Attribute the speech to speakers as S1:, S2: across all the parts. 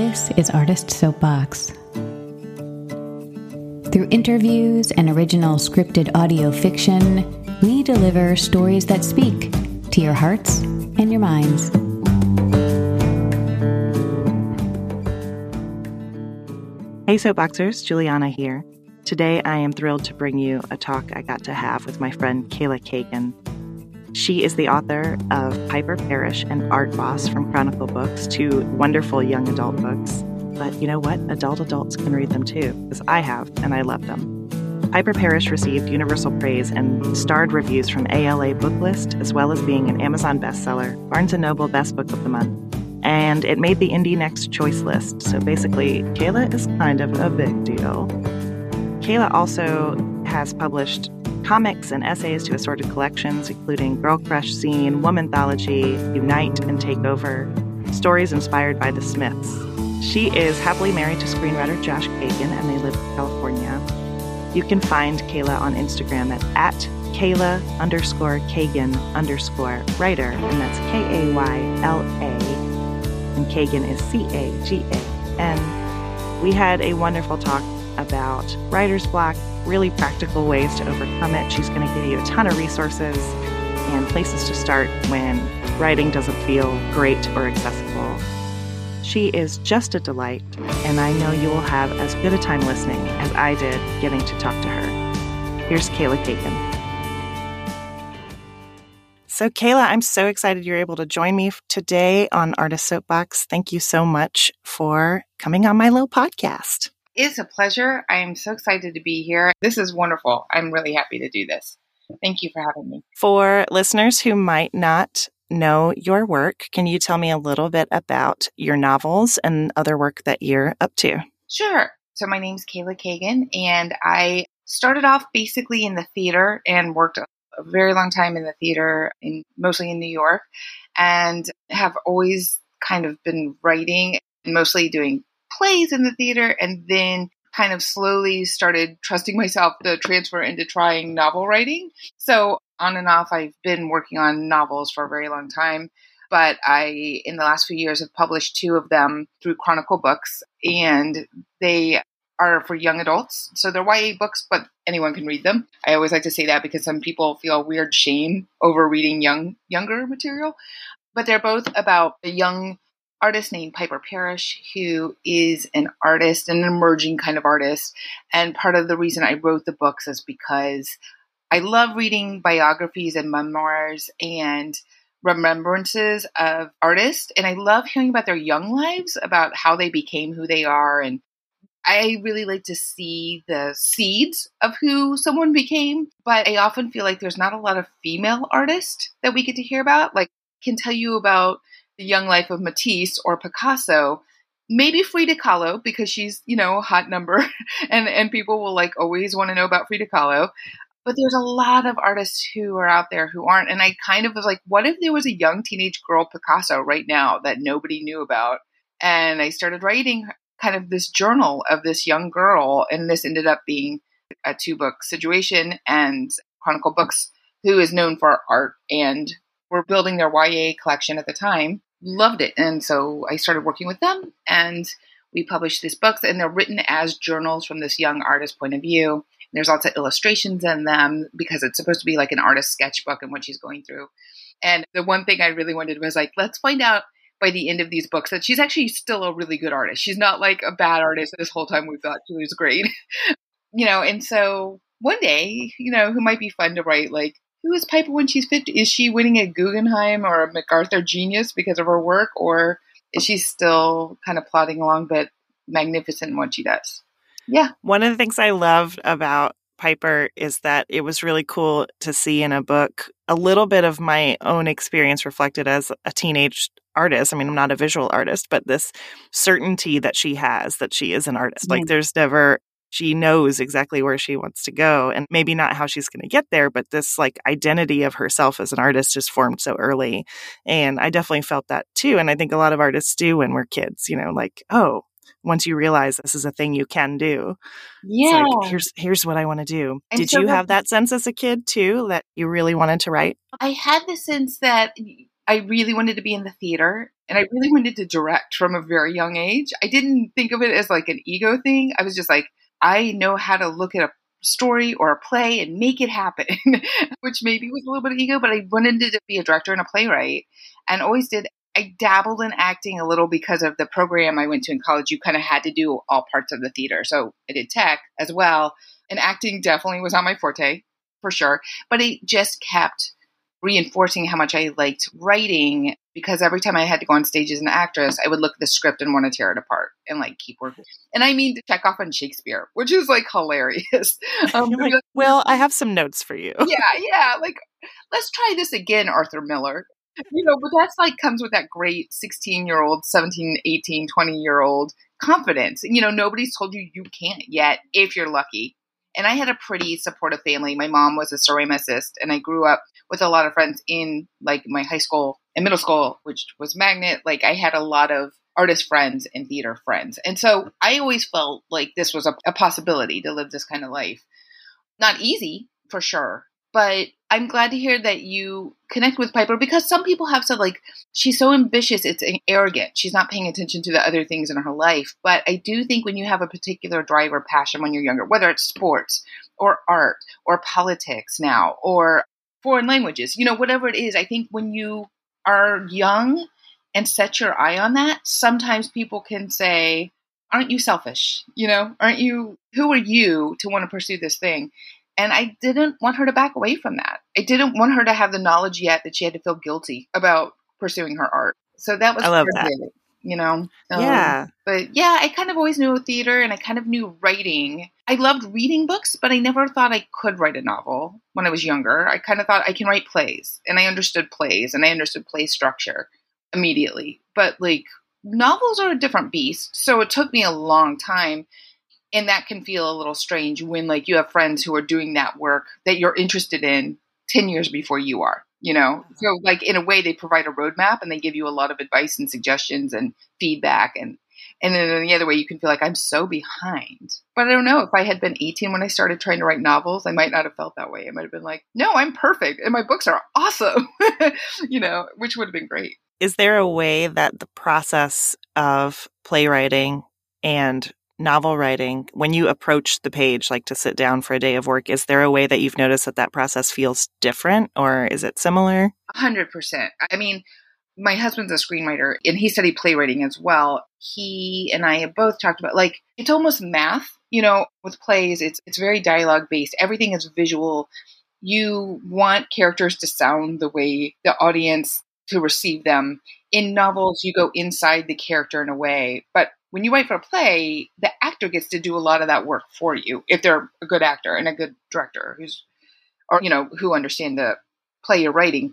S1: This is Artist Soapbox. Through interviews and original scripted audio fiction, we deliver stories that speak to your hearts and your minds.
S2: Hey, Soapboxers, Juliana here. Today I am thrilled to bring you a talk I got to have with my friend Kayla Cagan. She is the author of Piper Perish and Art Boss from Chronicle Books, two wonderful young adult books. But you know what? Adult adults can read them too, because I have, and I love them. Piper Perish received universal praise and starred reviews from ALA Booklist, as well as being an Amazon bestseller, Barnes & Noble Best Book of the Month, and it made the Indie Next Choice list. So basically, Kayla is kind of a big deal. Kayla also has published comics and essays to assorted collections, including Girl Crush Scene, Womanthology, Unite, and Takeover, stories inspired by the Smiths. She is happily married to screenwriter Josh Cagan, and they live in California. You can find Kayla on Instagram at, at Kayla underscore Cagan underscore writer, and that's K A Y L A, and Cagan is C A G A N. We had a wonderful talk about writer's block, really practical ways to overcome it. She's going to give you a ton of resources and places to start when writing doesn't feel great or accessible. She is just a delight, and I know you will have as good a time listening as I did getting to talk to her. Here's Kayla Cagan. So, Kayla, I'm so excited you're able to join me today on Artist Soapbox. Thank you so much for coming on my little podcast.
S3: It's a pleasure. I am so excited to be here. This is wonderful. I'm really happy to do this. Thank you for having me.
S2: For listeners who might not know your work, can you tell me a little bit about your novels and other work that you're up to?
S3: Sure. So, my name's Kayla Cagan, and I started off basically in the theater and worked a very long time in the theater, in, mostly in New York, and have always kind of been writing, and mostly doing plays in the theater and then kind of slowly started trusting myself to transfer into trying novel writing. So on and off, I've been working on novels for a very long time. But I, in the last few years, have published two of them through Chronicle Books, and they are for young adults. So they're YA books, but anyone can read them. I always like to say that because some people feel weird shame over reading young younger material. But they're both about a young artist named Piper Perish, who is an artist, an emerging kind of artist. And part of the reason I wrote the books is because I love reading biographies and memoirs and remembrances of artists. And I love hearing about their young lives, about how they became who they are. And I really like to see the seeds of who someone became. But I often feel like there's not a lot of female artists that we get to hear about. Like, can tell you about the Young Life of Matisse or Picasso, maybe Frida Kahlo because she's you know a hot number, and and people will like always want to know about Frida Kahlo. But there's a lot of artists who are out there who aren't, and I kind of was like, what if there was a young teenage girl Picasso right now that nobody knew about? And I started writing kind of this journal of this young girl, and this ended up being a two book situation. And Chronicle Books, who is known for art and were building their YA collection at the time, loved it. And so I started working with them and we published these books and they're written as journals from this young artist point of view. There's lots of illustrations in them because it's supposed to be like an artist sketchbook and what she's going through. And the one thing I really wanted was like, let's find out by the end of these books that she's actually still a really good artist. She's not like a bad artist this whole time we thought she was great. you know, and so one day, you know, who might be fun to write like who is Piper when she's 50? Is she winning a Guggenheim or a MacArthur Genius because of her work, or is she still kind of plodding along but magnificent in what she does? Yeah.
S2: One of the things I loved about Piper is that it was really cool to see in a book a little bit of my own experience reflected as a teenage artist. I mean, I'm not a visual artist, but this certainty that she has that she is an artist. Mm-hmm. Like, there's never she knows exactly where she wants to go and maybe not how she's going to get there but this like identity of herself as an artist is formed so early and i definitely felt that too and i think a lot of artists do when we're kids you know like oh once you realize this is a thing you can do
S3: yeah
S2: like, here's here's what i want to do and did so you have that sense as a kid too that you really wanted to write
S3: i had the sense that I really wanted to be in the theater and I really wanted to direct from a very young age. I didn't think of it as like an ego thing. I was just like, I know how to look at a story or a play and make it happen, which maybe was a little bit of ego, but I wanted to be a director and a playwright and always did. I dabbled in acting a little because of the program I went to in college. You kind of had to do all parts of the theater. So I did tech as well. And acting definitely was not my forte for sure. But it just kept reinforcing how much I liked writing because every time I had to go on stage as an actress, I would look at the script and want to tear it apart and like keep working. And I mean to check off on Shakespeare, which is like hilarious.
S2: Um, like, well, I have some notes for you.
S3: Yeah, yeah. Like, let's try this again, Arthur Miller. You know, but that's like comes with that great 16 year old, 17, 18, 20 year old confidence. You know, nobody's told you you can't yet if you're lucky. And I had a pretty supportive family. My mom was a ceramicist, and I grew up with a lot of friends in like my high school and middle school, which was magnet. Like I had a lot of artist friends and theater friends. And so I always felt like this was a, a possibility to live this kind of life. Not easy, for sure, but I'm glad to hear that you connect with Piper because some people have said like she's so ambitious, it's arrogant. She's not paying attention to the other things in her life. But I do think when you have a particular drive or passion when you're younger, whether it's sports or art or politics now or foreign languages, you know, whatever it is, I think when you are young and set your eye on that, sometimes people can say, aren't you selfish? You know, aren't you, who are you to want to pursue this thing? And I didn't want her to back away from that. I didn't want her to have the knowledge yet that she had to feel guilty about pursuing her art. So that was
S2: I love that.
S3: It, you know?
S2: Um, yeah.
S3: But yeah, I kind of always knew theater and I kind of knew writing. I loved reading books, but I never thought I could write a novel when I was younger. I kind of thought I can write plays and I understood plays and I understood play structure immediately. But like novels are a different beast. So it took me a long time and that can feel a little strange when like you have friends who are doing that work that you're interested in 10 years before you are you know? Mm-hmm. So like in a way they provide a roadmap and they give you a lot of advice and suggestions and feedback and and then in the other way you can feel like i'm so behind. But i don't know if i had been 18 when i started trying to write novels i might not have felt that way. I might have been like no i'm perfect and my books are awesome you know which would have been great.
S2: Is there a way that the process of playwriting and novel writing, when you approach the page, like to sit down for a day of work, is there a way that you've noticed that that process feels different or is it similar?
S3: 100%. I mean, my husband's a screenwriter and he studied playwriting as well. He and I have both talked about like it's almost math, you know, with plays, it's it's very dialogue based. Everything is visual. You want characters to sound the way the audience to receive them. In novels, you go inside the character in a way, but when you write for a play, the actor gets to do a lot of that work for you if they're a good actor and a good director who's, or, you know, who understand the play you're writing.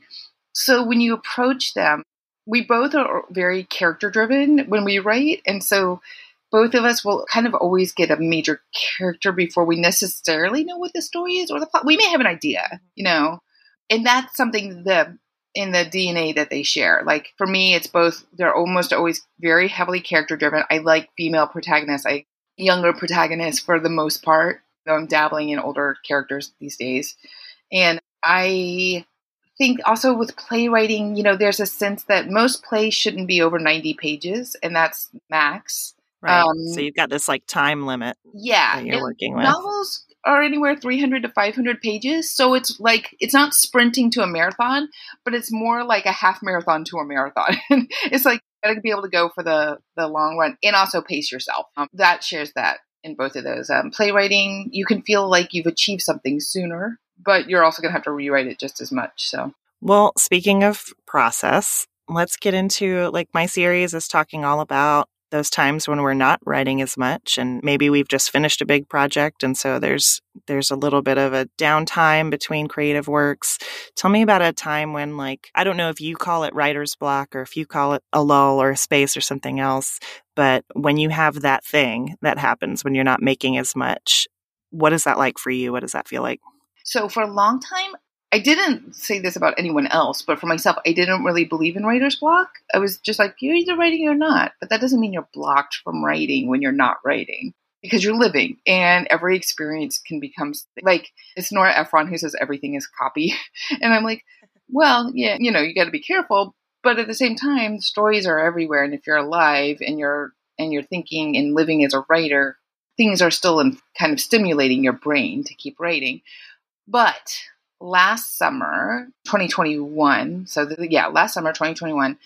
S3: So when you approach them, we both are very character driven when we write. And so both of us will kind of always get a major character before we necessarily know what the story is or the plot. We may have an idea, you know, and that's something the in the DNA that they share. Like for me, it's both. They're almost always very heavily character driven. I like female protagonists. I younger protagonists for the most part. Though I'm dabbling in older characters these days, and I think also with playwriting, you know, there's a sense that most plays shouldn't be over 90 pages, and that's max.
S2: Right. Um, so you've got this like time limit.
S3: Yeah,
S2: you're working with
S3: novels are anywhere 300 to 500 pages. So it's like, it's not sprinting to a marathon, but it's more like a half marathon to a marathon. it's like, you gotta be able to go for the, the long run and also pace yourself. Um, that shares that in both of those. Um, playwriting, you can feel like you've achieved something sooner, but you're also gonna have to rewrite it just as much. So,
S2: well, speaking of process, let's get into like my series is talking all about those times when we're not writing as much and maybe we've just finished a big project and so there's there's a little bit of a downtime between creative works. Tell me about a time when like i don't know if you call it writer's block or if you call it a lull or a space or something else but when you have that thing that happens when you're not making as much what is that like for you? What does that feel like?
S3: So for a long time I didn't say this about anyone else, but for myself, I didn't really believe in writer's block. I was just like, you're either writing or not. But that doesn't mean you're blocked from writing when you're not writing because you're living and every experience can become like it's Nora Ephron who says everything is copy. And I'm like, well, yeah, you know, you got to be careful. But at the same time, stories are everywhere, and if you're alive and you're and you're thinking and living as a writer, things are still in, kind of stimulating your brain to keep writing. But last summer, 2021, so the, yeah, last summer, 2021,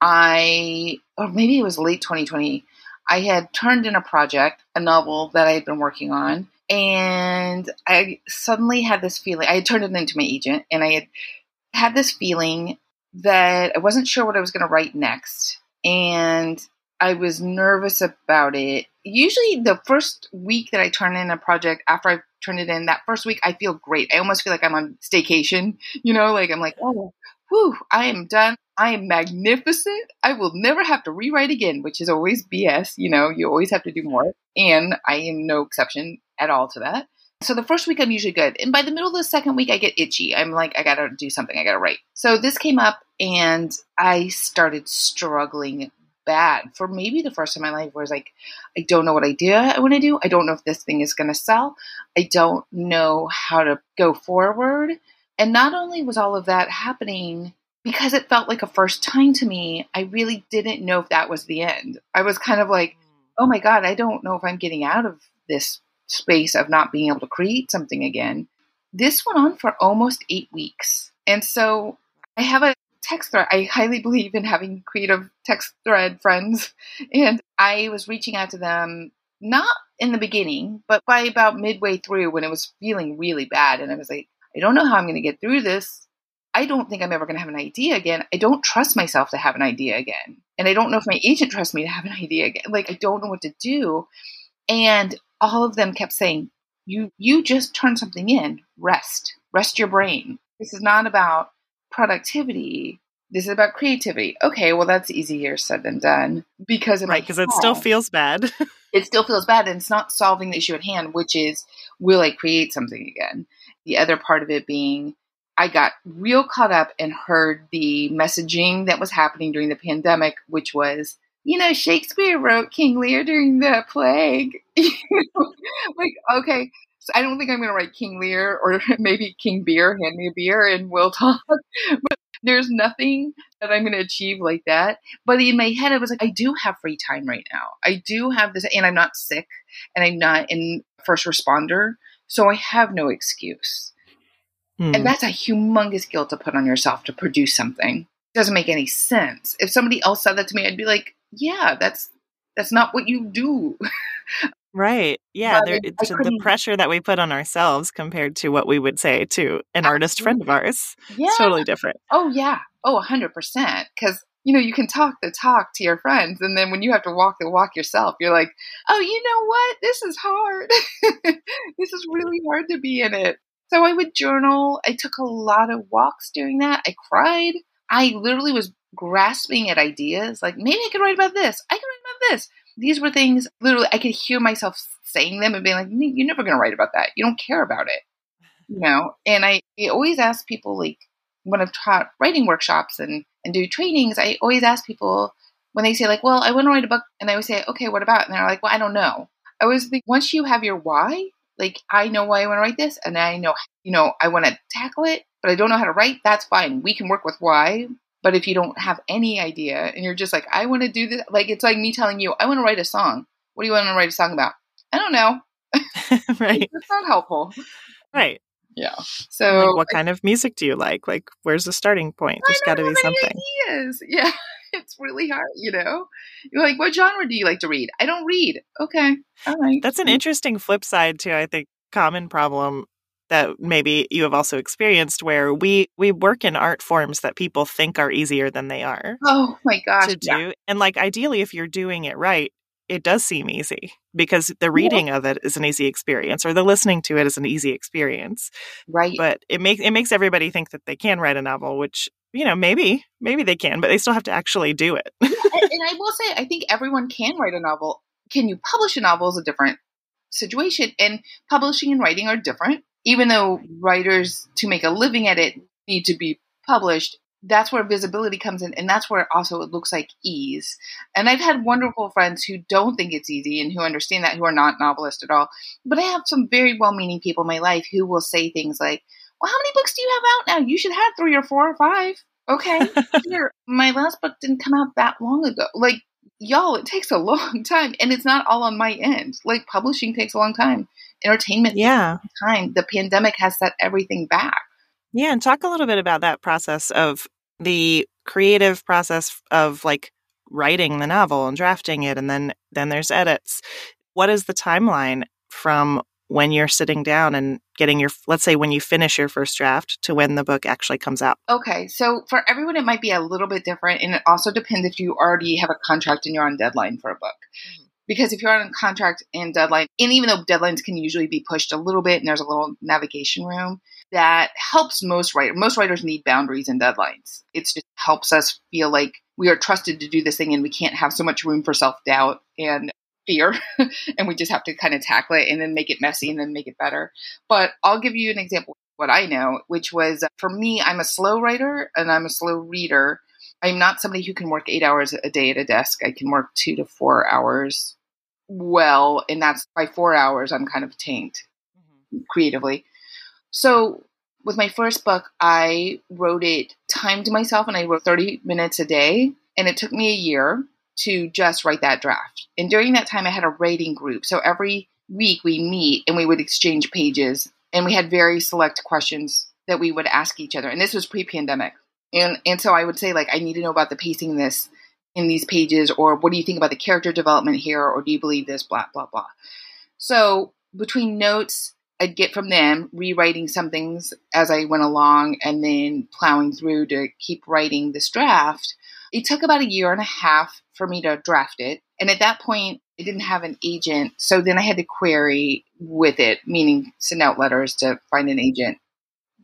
S3: I, or maybe it was late 2020, I had turned in a project, a novel that I had been working on, and I suddenly had this feeling. I had turned it into my agent, and I had had this feeling that I wasn't sure what I was going to write next. And I was nervous about it. Usually, the first week that I turn in a project after I turn it in, that first week I feel great. I almost feel like I'm on staycation, you know, like I'm like, oh, whew, I am done. I am magnificent. I will never have to rewrite again, which is always BS. You know, you always have to do more. And I am no exception at all to that. So the first week I'm usually good. And by the middle of the second week I get itchy. I'm like, I gotta do something, I gotta write. So this came up and I started struggling bad for maybe the first time in my life where it's like, I don't know what idea I want to do. I don't know if this thing is gonna sell. I don't know how to go forward. And not only was all of that happening because it felt like a first time to me, I really didn't know if that was the end. I was kind of like, hmm. oh my God, I don't know if I'm getting out of this space of not being able to create something again. This went on for almost eight weeks. And so I have a text thread. I highly believe in having creative text thread friends. And I was reaching out to them, not in the beginning, but by about midway through when it was feeling really bad. And I was like, I don't know how I'm going to get through this. I don't think I'm ever going to have an idea again. I don't trust myself to have an idea again. And I don't know if my agent trusts me to have an idea again. Like, I don't know what to do. And all of them kept saying, "You you just turn something in. Rest. Rest your brain. This is not about productivity. This is about creativity." Okay, well that's easier said than done because
S2: right because it still feels bad.
S3: it still feels bad, and it's not solving the issue at hand, which is will I create something again? The other part of it being I got real caught up and heard the messaging that was happening during the pandemic, which was you know, Shakespeare wrote King Lear during the plague. like, okay, so I don't think I'm going to write King Lear or maybe King Beer, hand me a beer and we'll talk. but there's nothing that I'm going to achieve like that. But in my head, I was like, I do have free time right now. I do have this, and I'm not sick and I'm not in first responder. So I have no excuse. And hmm. that's a humongous guilt to put on yourself to produce something. It doesn't make any sense. If somebody else said that to me, I'd be like, yeah, that's that's not what you do.
S2: Right. Yeah. There, it's the pressure that we put on ourselves compared to what we would say to an Absolutely. artist friend of ours. Yeah. It's totally different.
S3: Oh, yeah. Oh, 100%. Because, you know, you can talk the talk to your friends. And then when you have to walk the walk yourself, you're like, oh, you know what? This is hard. this is really hard to be in it. So I would journal. I took a lot of walks doing that. I cried. I literally was grasping at ideas like maybe I could write about this. I could write about this. These were things literally I could hear myself saying them and being like, "You're never going to write about that. You don't care about it." You know. And I, I always ask people like when I've taught writing workshops and and do trainings, I always ask people when they say like, "Well, I want to write a book," and I always say, "Okay, what about?" And they're like, "Well, I don't know." I always think once you have your why, like I know why I want to write this, and I know you know I want to tackle it, but I don't know how to write. That's fine. We can work with why, but if you don't have any idea and you're just like, I want to do this, like it's like me telling you, I want to write a song. What do you want to write a song about? I don't know.
S2: right.
S3: It's not helpful.
S2: Right.
S3: Yeah. So,
S2: like, what kind of music do you like? Like, where's the starting point? There's got to be something.
S3: Ideas. Yeah. It's really hard, you know? You're like, what genre do you like to read? I don't read. Okay. All right.
S2: That's an mm. interesting flip side to, I think, common problem that maybe you have also experienced where we we work in art forms that people think are easier than they are.
S3: Oh my gosh.
S2: To yeah. do. And like ideally if you're doing it right, it does seem easy because the reading yeah. of it is an easy experience or the listening to it is an easy experience.
S3: Right.
S2: But it makes it makes everybody think that they can write a novel, which you know, maybe, maybe they can, but they still have to actually do it.
S3: yeah, and, and I will say, I think everyone can write a novel. Can you publish a novel is a different situation, and publishing and writing are different even though writers to make a living at it need to be published, that's where visibility comes in. And that's where also it looks like ease. And I've had wonderful friends who don't think it's easy and who understand that, who are not novelists at all. But I have some very well meaning people in my life who will say things like, well, how many books do you have out now? You should have three or four or five. Okay. Here, my last book didn't come out that long ago. Like, y'all, it takes a long time. And it's not all on my end. Like, publishing takes a long time, entertainment
S2: yeah.
S3: time. The pandemic has set everything back.
S2: Yeah. And talk a little bit about that process of the creative process of like writing the novel and drafting it and then then there's edits what is the timeline from when you're sitting down and getting your let's say when you finish your first draft to when the book actually comes out
S3: okay so for everyone it might be a little bit different and it also depends if you already have a contract and you're on deadline for a book. Because if you're on a contract and deadline and even though deadlines can usually be pushed a little bit and there's a little navigation room that helps most writers most writers need boundaries and deadlines it just helps us feel like we are trusted to do this thing and we can't have so much room for self-doubt and fear and we just have to kind of tackle it and then make it messy and then make it better. But I'll give you an example what I know, which was uh, for me, I'm a slow writer and I'm a slow reader. I'm not somebody who can work eight hours a day at a desk. I can work two to four hours well, and that's by four hours, I'm kind of tanked mm-hmm. creatively. So with my first book, I wrote it timed myself and I wrote 30 minutes a day. And it took me a year to just write that draft. And during that time, I had a writing group. So every week we meet and we would exchange pages and we had very select questions that we would ask each other. And this was pre pandemic. And, and so I would say, like, I need to know about the pacing in this in these pages, or what do you think about the character development here, or do you believe this, blah, blah, blah. So between notes, I'd get from them, rewriting some things as I went along, and then plowing through to keep writing this draft. It took about a year and a half for me to draft it. And at that point, I didn't have an agent. So then I had to query with it, meaning send out letters to find an agent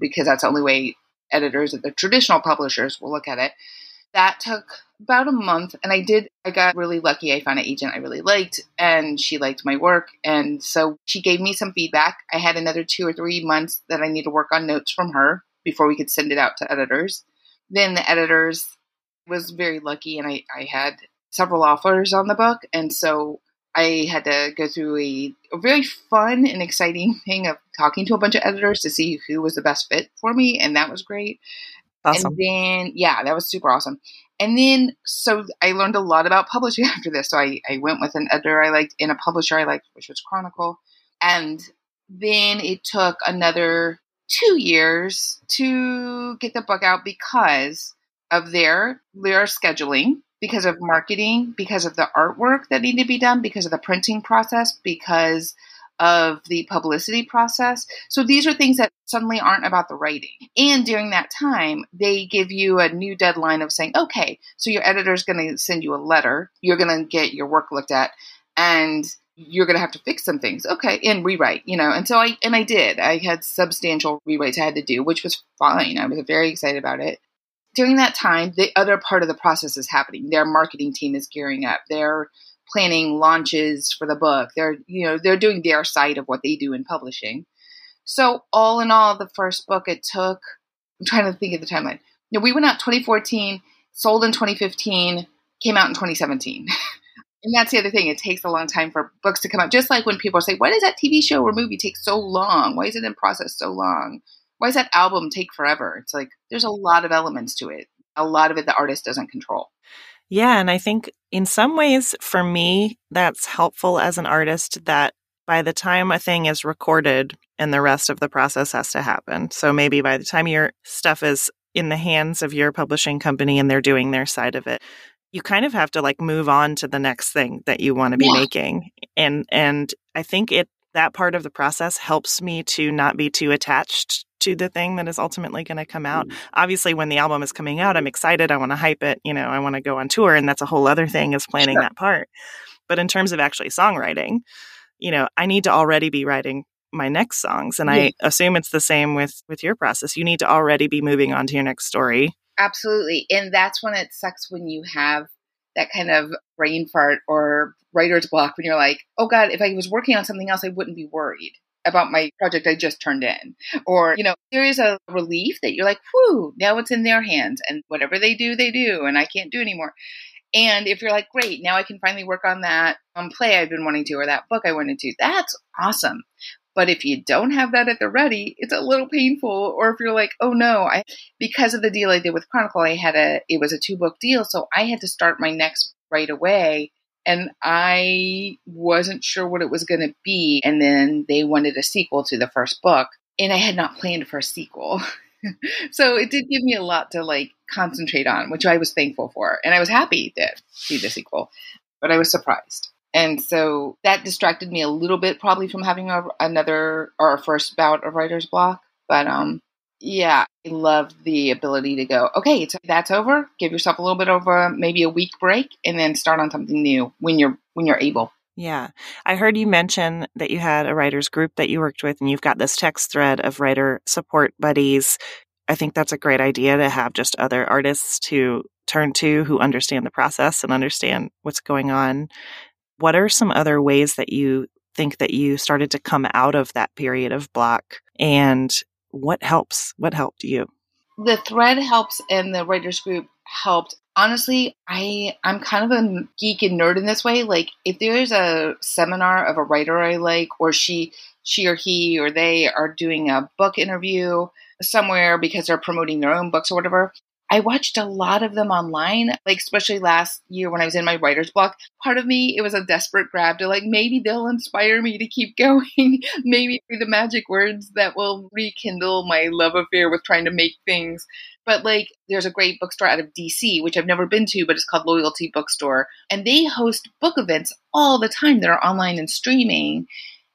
S3: because that's the only way editors at the traditional publishers will look at it. That took about a month and I did I got really lucky. I found an agent I really liked and she liked my work and so she gave me some feedback. I had another 2 or 3 months that I need to work on notes from her before we could send it out to editors. Then the editors was very lucky and I, I had several offers on the book. And so I had to go through a, a, very fun and exciting thing of talking to a bunch of editors to see who was the best fit for me. And that was great.
S2: Awesome.
S3: And then, yeah, that was super awesome. And then, so I learned a lot about publishing after this. So I, I went with an editor I liked and a publisher I liked, which was Chronicle. And then it took another two years to get the book out because of their their scheduling because of marketing, because of the artwork that needed to be done, because of the printing process, because of the publicity process. So these are things that suddenly aren't about the writing. And during that time, they give you a new deadline of saying, okay, so your editor is going to send you a letter. You're going to get your work looked at and you're going to have to fix some things. Okay. And rewrite, you know. And so I, and I did. I had substantial rewrites I had to do, which was fine. I was very excited about it during that time, the other part of the process is happening. Their marketing team is gearing up. They're planning launches for the book. They're, you know, they're doing their side of what they do in publishing. So all in all, the first book it took, I'm trying to think of the timeline. No, we went out 2014, sold in 2015, came out in 2017. and that's the other thing. It takes a long time for books to come out. Just like when people say, why does that TV show or movie take so long? Why is it in process so long? Why does that album take forever? It's like there's a lot of elements to it. A lot of it the artist doesn't control.
S2: Yeah, and I think in some ways for me that's helpful as an artist that by the time a thing is recorded and the rest of the process has to happen. So maybe by the time your stuff is in the hands of your publishing company and they're doing their side of it, you kind of have to like move on to the next thing that you want to be yeah. making. And and I think it that part of the process helps me to not be too attached to the thing that is ultimately going to come out. Mm-hmm. Obviously, when the album is coming out, I'm excited. I want to hype it. You know, I want to go on tour, and that's a whole other thing is planning sure. that part. But in terms of actually songwriting, you know, I need to already be writing my next songs, and yeah. I assume it's the same with with your process. You need to already be moving on to your next story.
S3: Absolutely, and that's when it sucks when you have that kind of brain fart or writer's block when you're like, oh God, if I was working on something else, I wouldn't be worried about my project I just turned in. Or, you know, there is a relief that you're like, whew, now it's in their hands and whatever they do, they do, and I can't do anymore. And if you're like, great, now I can finally work on that um, play I've been wanting to or that book I wanted to, that's awesome. But if you don't have that at the ready, it's a little painful. Or if you're like, oh no, I because of the deal I did with Chronicle, I had a it was a two book deal, so I had to start my next right away. And I wasn't sure what it was going to be. And then they wanted a sequel to the first book. And I had not planned for a sequel. so it did give me a lot to like concentrate on, which I was thankful for. And I was happy to see the sequel, but I was surprised. And so that distracted me a little bit, probably from having a, another or a first bout of writer's block. But um, yeah, I love the ability to go, okay, so that's over. Give yourself a little bit of a, maybe a week break and then start on something new when you're when you're able.
S2: Yeah. I heard you mention that you had a writers group that you worked with and you've got this text thread of writer support buddies. I think that's a great idea to have just other artists to turn to who understand the process and understand what's going on what are some other ways that you think that you started to come out of that period of block and what helps? What helped you?
S3: The thread helps and the writers group helped. Honestly, I I'm kind of a geek and nerd in this way. Like if there's a seminar of a writer I like or she she or he or they are doing a book interview somewhere because they're promoting their own books or whatever, I watched a lot of them online, like especially last year when I was in my writer's block. Part of me, it was a desperate grab to like maybe they'll inspire me to keep going, maybe through the magic words that will rekindle my love affair with trying to make things. But like, there's a great bookstore out of DC, which I've never been to, but it's called Loyalty Bookstore, and they host book events all the time that are online and streaming.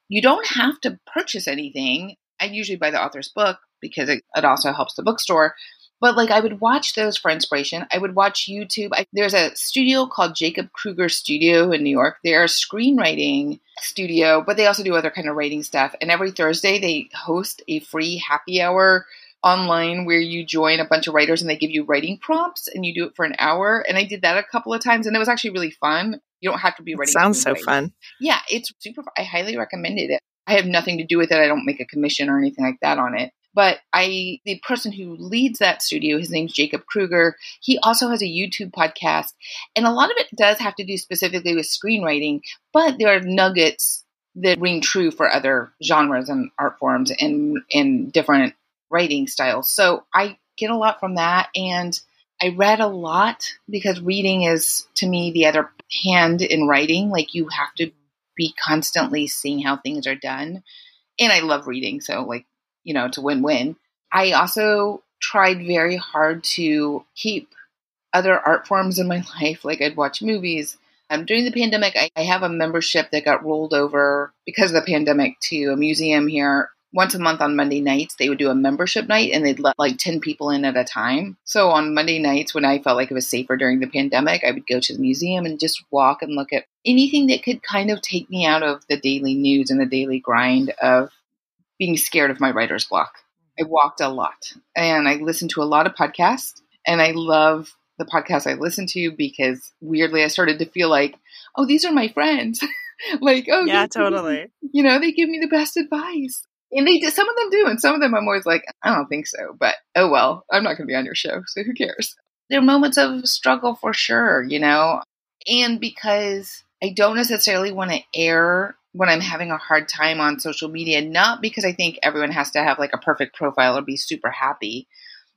S3: You don't have to purchase anything. I usually buy the author's book because it, it also helps the bookstore but like I would watch those for inspiration. I would watch YouTube. I, there's a studio called Jacob Krueger Studio in New York. They're a screenwriting studio, but they also do other kind of writing stuff. And every Thursday they host a free happy hour online where you join a bunch of writers and they give you writing prompts and you do it for an hour. And I did that a couple of times and it was actually really fun. You don't have to be writing.
S2: sounds so fun.
S3: Yeah, it's super. I highly recommended it. I have nothing to do with it. I don't make a commission or anything like that on it. But I, the person who leads that studio, his name's Jacob Krueger. He also has a YouTube podcast, and a lot of it does have to do specifically with screenwriting. But there are nuggets that ring true for other genres and art forms and and different writing styles. So I get a lot from that, and I read a lot because reading is to me the other hand in writing. Like you have to be constantly seeing how things are done. And I love reading, so like you know, a win win. I also tried very hard to keep other art forms in my life. Like I'd watch movies. Um, during the pandemic, I, I have a membership that got rolled over because of the pandemic to a museum here. Once a month on Monday nights, they would do a membership night and they'd let like 10 people in at a time. So on Monday nights, when I felt like it was safer during the pandemic, I would go to the museum and just walk and look at anything that could kind of take me out of the daily news and the daily grind of being scared of my writer's block. Mm-hmm. I walked a lot and I listened to a lot of podcasts and I love the podcasts I listen to because weirdly I started to feel like, oh, these are my friends. like, oh,
S2: yeah, totally.
S3: You know, they give me the best advice. And they do, some of them do, and some of them I'm always like, I don't think so, but oh well, I'm not going to be on your show, so who cares? There are moments of struggle for sure, you know, and because I don't necessarily want to air when I'm having a hard time on social media, not because I think everyone has to have like a perfect profile or be super happy,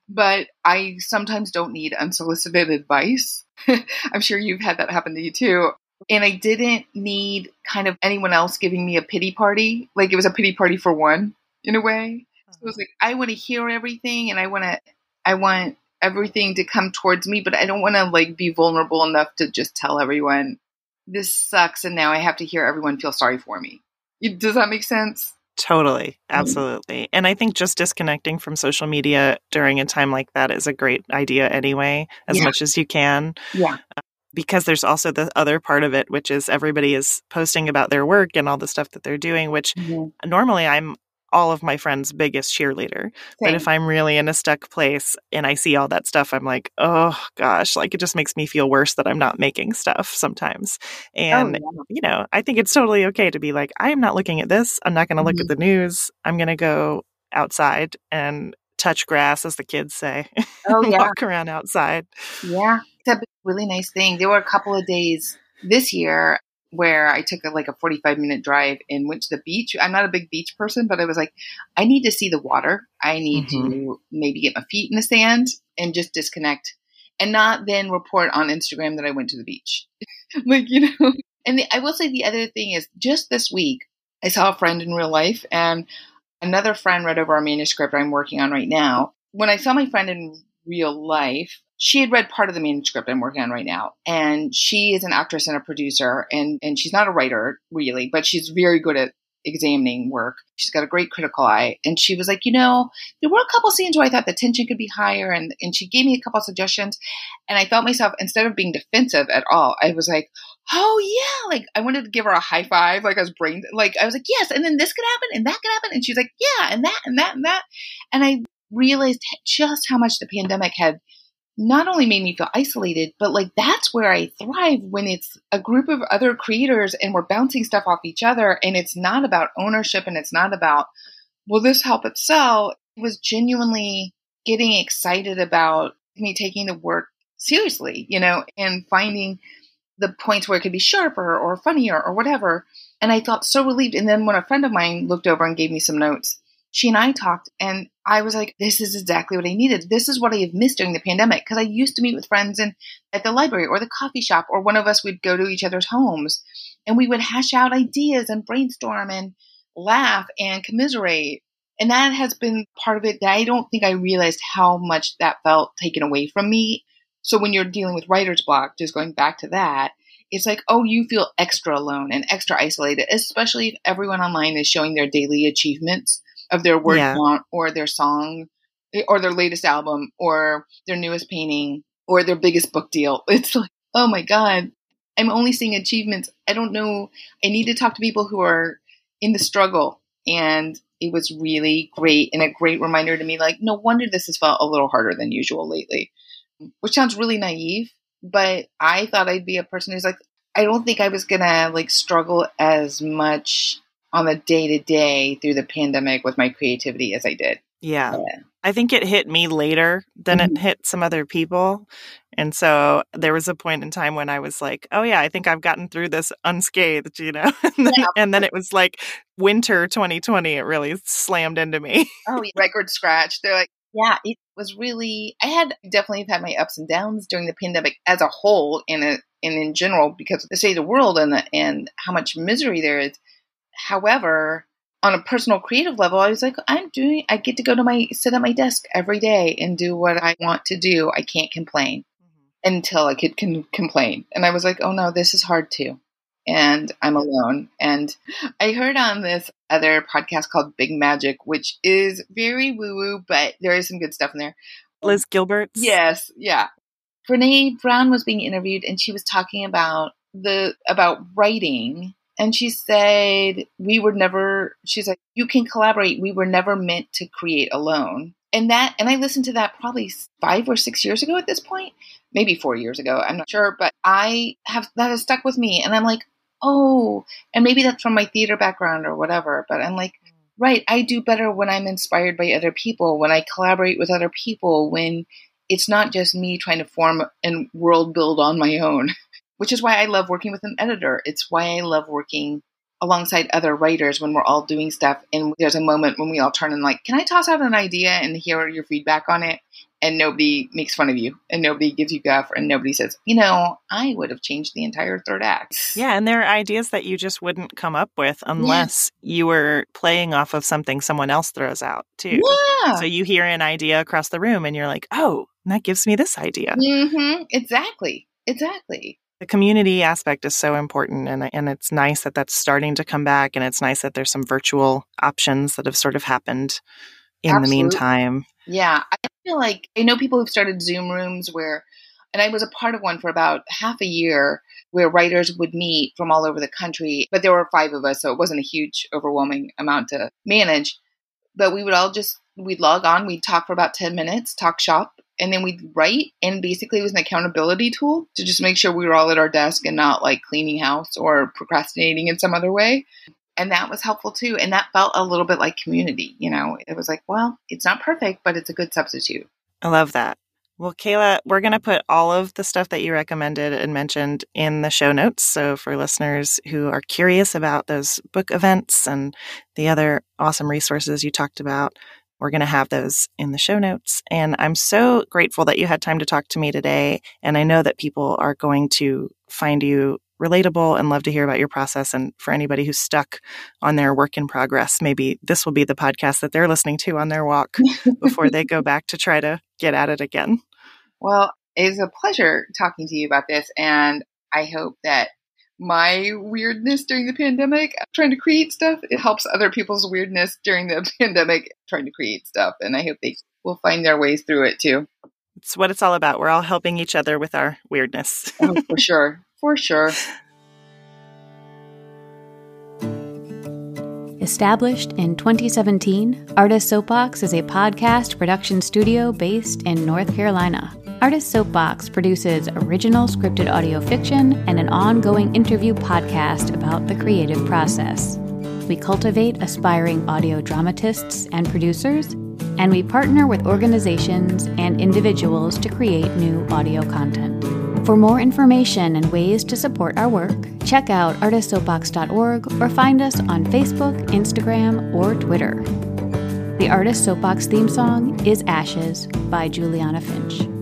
S3: but I sometimes don't need unsolicited advice. I'm sure you've had that happen to you too. And I didn't need kind of anyone else giving me a pity party. Like it was a pity party for one in a way. So it was like I want to hear everything and I want to I want everything to come towards me, but I don't want to like be vulnerable enough to just tell everyone this sucks and now I have to hear everyone feel sorry for me. Does that make sense?
S2: Totally. Mm-hmm. Absolutely. Mm-hmm. And I think just disconnecting from social media during a time like that is a great idea anyway, as yeah. much as you can.
S3: Yeah. Uh,
S2: because there's also the other part of it, which is everybody is posting about their work and all the stuff that they're doing, which mm-hmm. normally I'm all of my friends' biggest cheerleader. Same. But if I'm really in a stuck place and I see all that stuff, I'm like, oh gosh, like it just makes me feel worse that I'm not making stuff sometimes. Oh, and, oh, yeah. you know, I think it's totally okay to be like, I am not looking at this. I'm not going to mm-hmm. look at mm-hmm. the news. I'm going to go outside and touch grass, as the kids say.
S3: Oh, yeah.
S2: Walk around outside.
S3: Yeah. It's a really nice thing. There were a couple of days this year where I took a, like a 45 minute drive and went to the beach. I'm not a big beach person, but I was like, I need to see the water. I need mm-hmm. to maybe get my feet in the sand and just disconnect and not then report on Instagram that I went to the beach. like, you know, and the, I will say the other thing is just this week, I saw a friend in real life and another friend read over our manuscript I'm working on right now. When I saw my friend in real life, she had read part of the manuscript I'm working on right now. And she is an actress and a producer and, and she's not a writer really, but she's very good at examining work. She's got a great critical eye. And she was like, you know, there were a couple scenes where I thought the tension could be higher and, and she gave me a couple suggestions. And I felt myself, instead of being defensive at all, I was like, oh yeah, like I wanted to give her a high five, like I was brain, like I was like, yes, and then this could happen and that could happen. And she's like, yeah, and that and that and that. And I realized just how much the pandemic had not only made me feel isolated, but like that's where I thrive when it's a group of other creators and we're bouncing stuff off each other. And it's not about ownership and it's not about, will this help it sell? It was genuinely getting excited about me taking the work seriously, you know, and finding the points where it could be sharper or funnier or whatever. And I felt so relieved. And then when a friend of mine looked over and gave me some notes, she and I talked, and I was like, this is exactly what I needed. This is what I have missed during the pandemic because I used to meet with friends in, at the library or the coffee shop, or one of us would go to each other's homes and we would hash out ideas and brainstorm and laugh and commiserate. And that has been part of it that I don't think I realized how much that felt taken away from me. So when you're dealing with writer's block, just going back to that, it's like, oh, you feel extra alone and extra isolated, especially if everyone online is showing their daily achievements of their word yeah. or their song eh, or their latest album or their newest painting or their biggest book deal. It's like, oh my God, I'm only seeing achievements. I don't know. I need to talk to people who are in the struggle. And it was really great and a great reminder to me like, no wonder this has felt a little harder than usual lately, which sounds really naive. But I thought I'd be a person who's like, I don't think I was gonna like struggle as much on the day to day through the pandemic with my creativity as I did.
S2: Yeah. yeah. I think it hit me later than mm-hmm. it hit some other people. And so there was a point in time when I was like, oh, yeah, I think I've gotten through this unscathed, you know? and, then, yeah. and then it was like winter 2020, it really slammed into me.
S3: oh, record scratch. They're like, yeah, it was really, I had definitely had my ups and downs during the pandemic as a whole and, a, and in general because of the state of the world and, the, and how much misery there is. However, on a personal creative level, I was like, I'm doing, I get to go to my, sit at my desk every day and do what I want to do. I can't complain mm-hmm. until I could con- complain. And I was like, oh no, this is hard too. And I'm alone. And I heard on this other podcast called Big Magic, which is very woo woo, but there is some good stuff in there.
S2: Liz Gilbert?
S3: Yes. Yeah. Brene Brown was being interviewed and she was talking about the, about writing and she said, We were never, she's like, You can collaborate. We were never meant to create alone. And that, and I listened to that probably five or six years ago at this point, maybe four years ago. I'm not sure, but I have, that has stuck with me. And I'm like, Oh, and maybe that's from my theater background or whatever. But I'm like, mm. right, I do better when I'm inspired by other people, when I collaborate with other people, when it's not just me trying to form and world build on my own. Which is why I love working with an editor. It's why I love working alongside other writers when we're all doing stuff and there's a moment when we all turn and like, can I toss out an idea and hear your feedback on it? And nobody makes fun of you and nobody gives you guff and nobody says, you know, I would have changed the entire third act.
S2: Yeah. And there are ideas that you just wouldn't come up with unless yeah. you were playing off of something someone else throws out too. Yeah. So you hear an idea across the room and you're like, oh, that gives me this idea.
S3: Mm-hmm. Exactly. Exactly
S2: the community aspect is so important and and it's nice that that's starting to come back and it's nice that there's some virtual options that have sort of happened in Absolutely. the meantime.
S3: Yeah, I feel like I know people who've started Zoom rooms where and I was a part of one for about half a year where writers would meet from all over the country, but there were 5 of us so it wasn't a huge overwhelming amount to manage. But we would all just we'd log on, we'd talk for about 10 minutes, talk shop, and then we'd write and basically it was an accountability tool to just make sure we were all at our desk and not like cleaning house or procrastinating in some other way. And that was helpful too and that felt a little bit like community you know? It was like well it's not perfect but it's a good substitute.
S2: I love that. Well, Kayla, we're going to put all of the stuff that you recommended and mentioned in the show notes. So, for listeners who are curious about those book events and the other awesome resources you talked about, we're going to have those in the show notes. And I'm so grateful that you had time to talk to me today. And I know that people are going to find you relatable and love to hear about your process. And for anybody who's stuck on their work in progress, maybe this will be the podcast that they're listening to on their walk before they go back to try to get at it again.
S3: Well, it's a pleasure talking to you about this. And I hope that my weirdness during the pandemic, trying to create stuff, it helps other people's weirdness during the pandemic, trying to create stuff. And I hope they will find their ways through it too.
S2: It's what it's all about. We're all helping each other with our weirdness.
S3: oh, for sure. For sure.
S1: Established in 2017, Artist Soapbox is a podcast production studio based in North Carolina. Artist Soapbox produces original scripted audio fiction and an ongoing interview podcast about the creative process. We cultivate aspiring audio dramatists and producers, and we partner with organizations and individuals to create new audio content. For more information and ways to support our work, check out artistsoapbox.org or find us on Facebook, Instagram, or Twitter. The Artist Soapbox theme song is Ashes by Juliana Finch.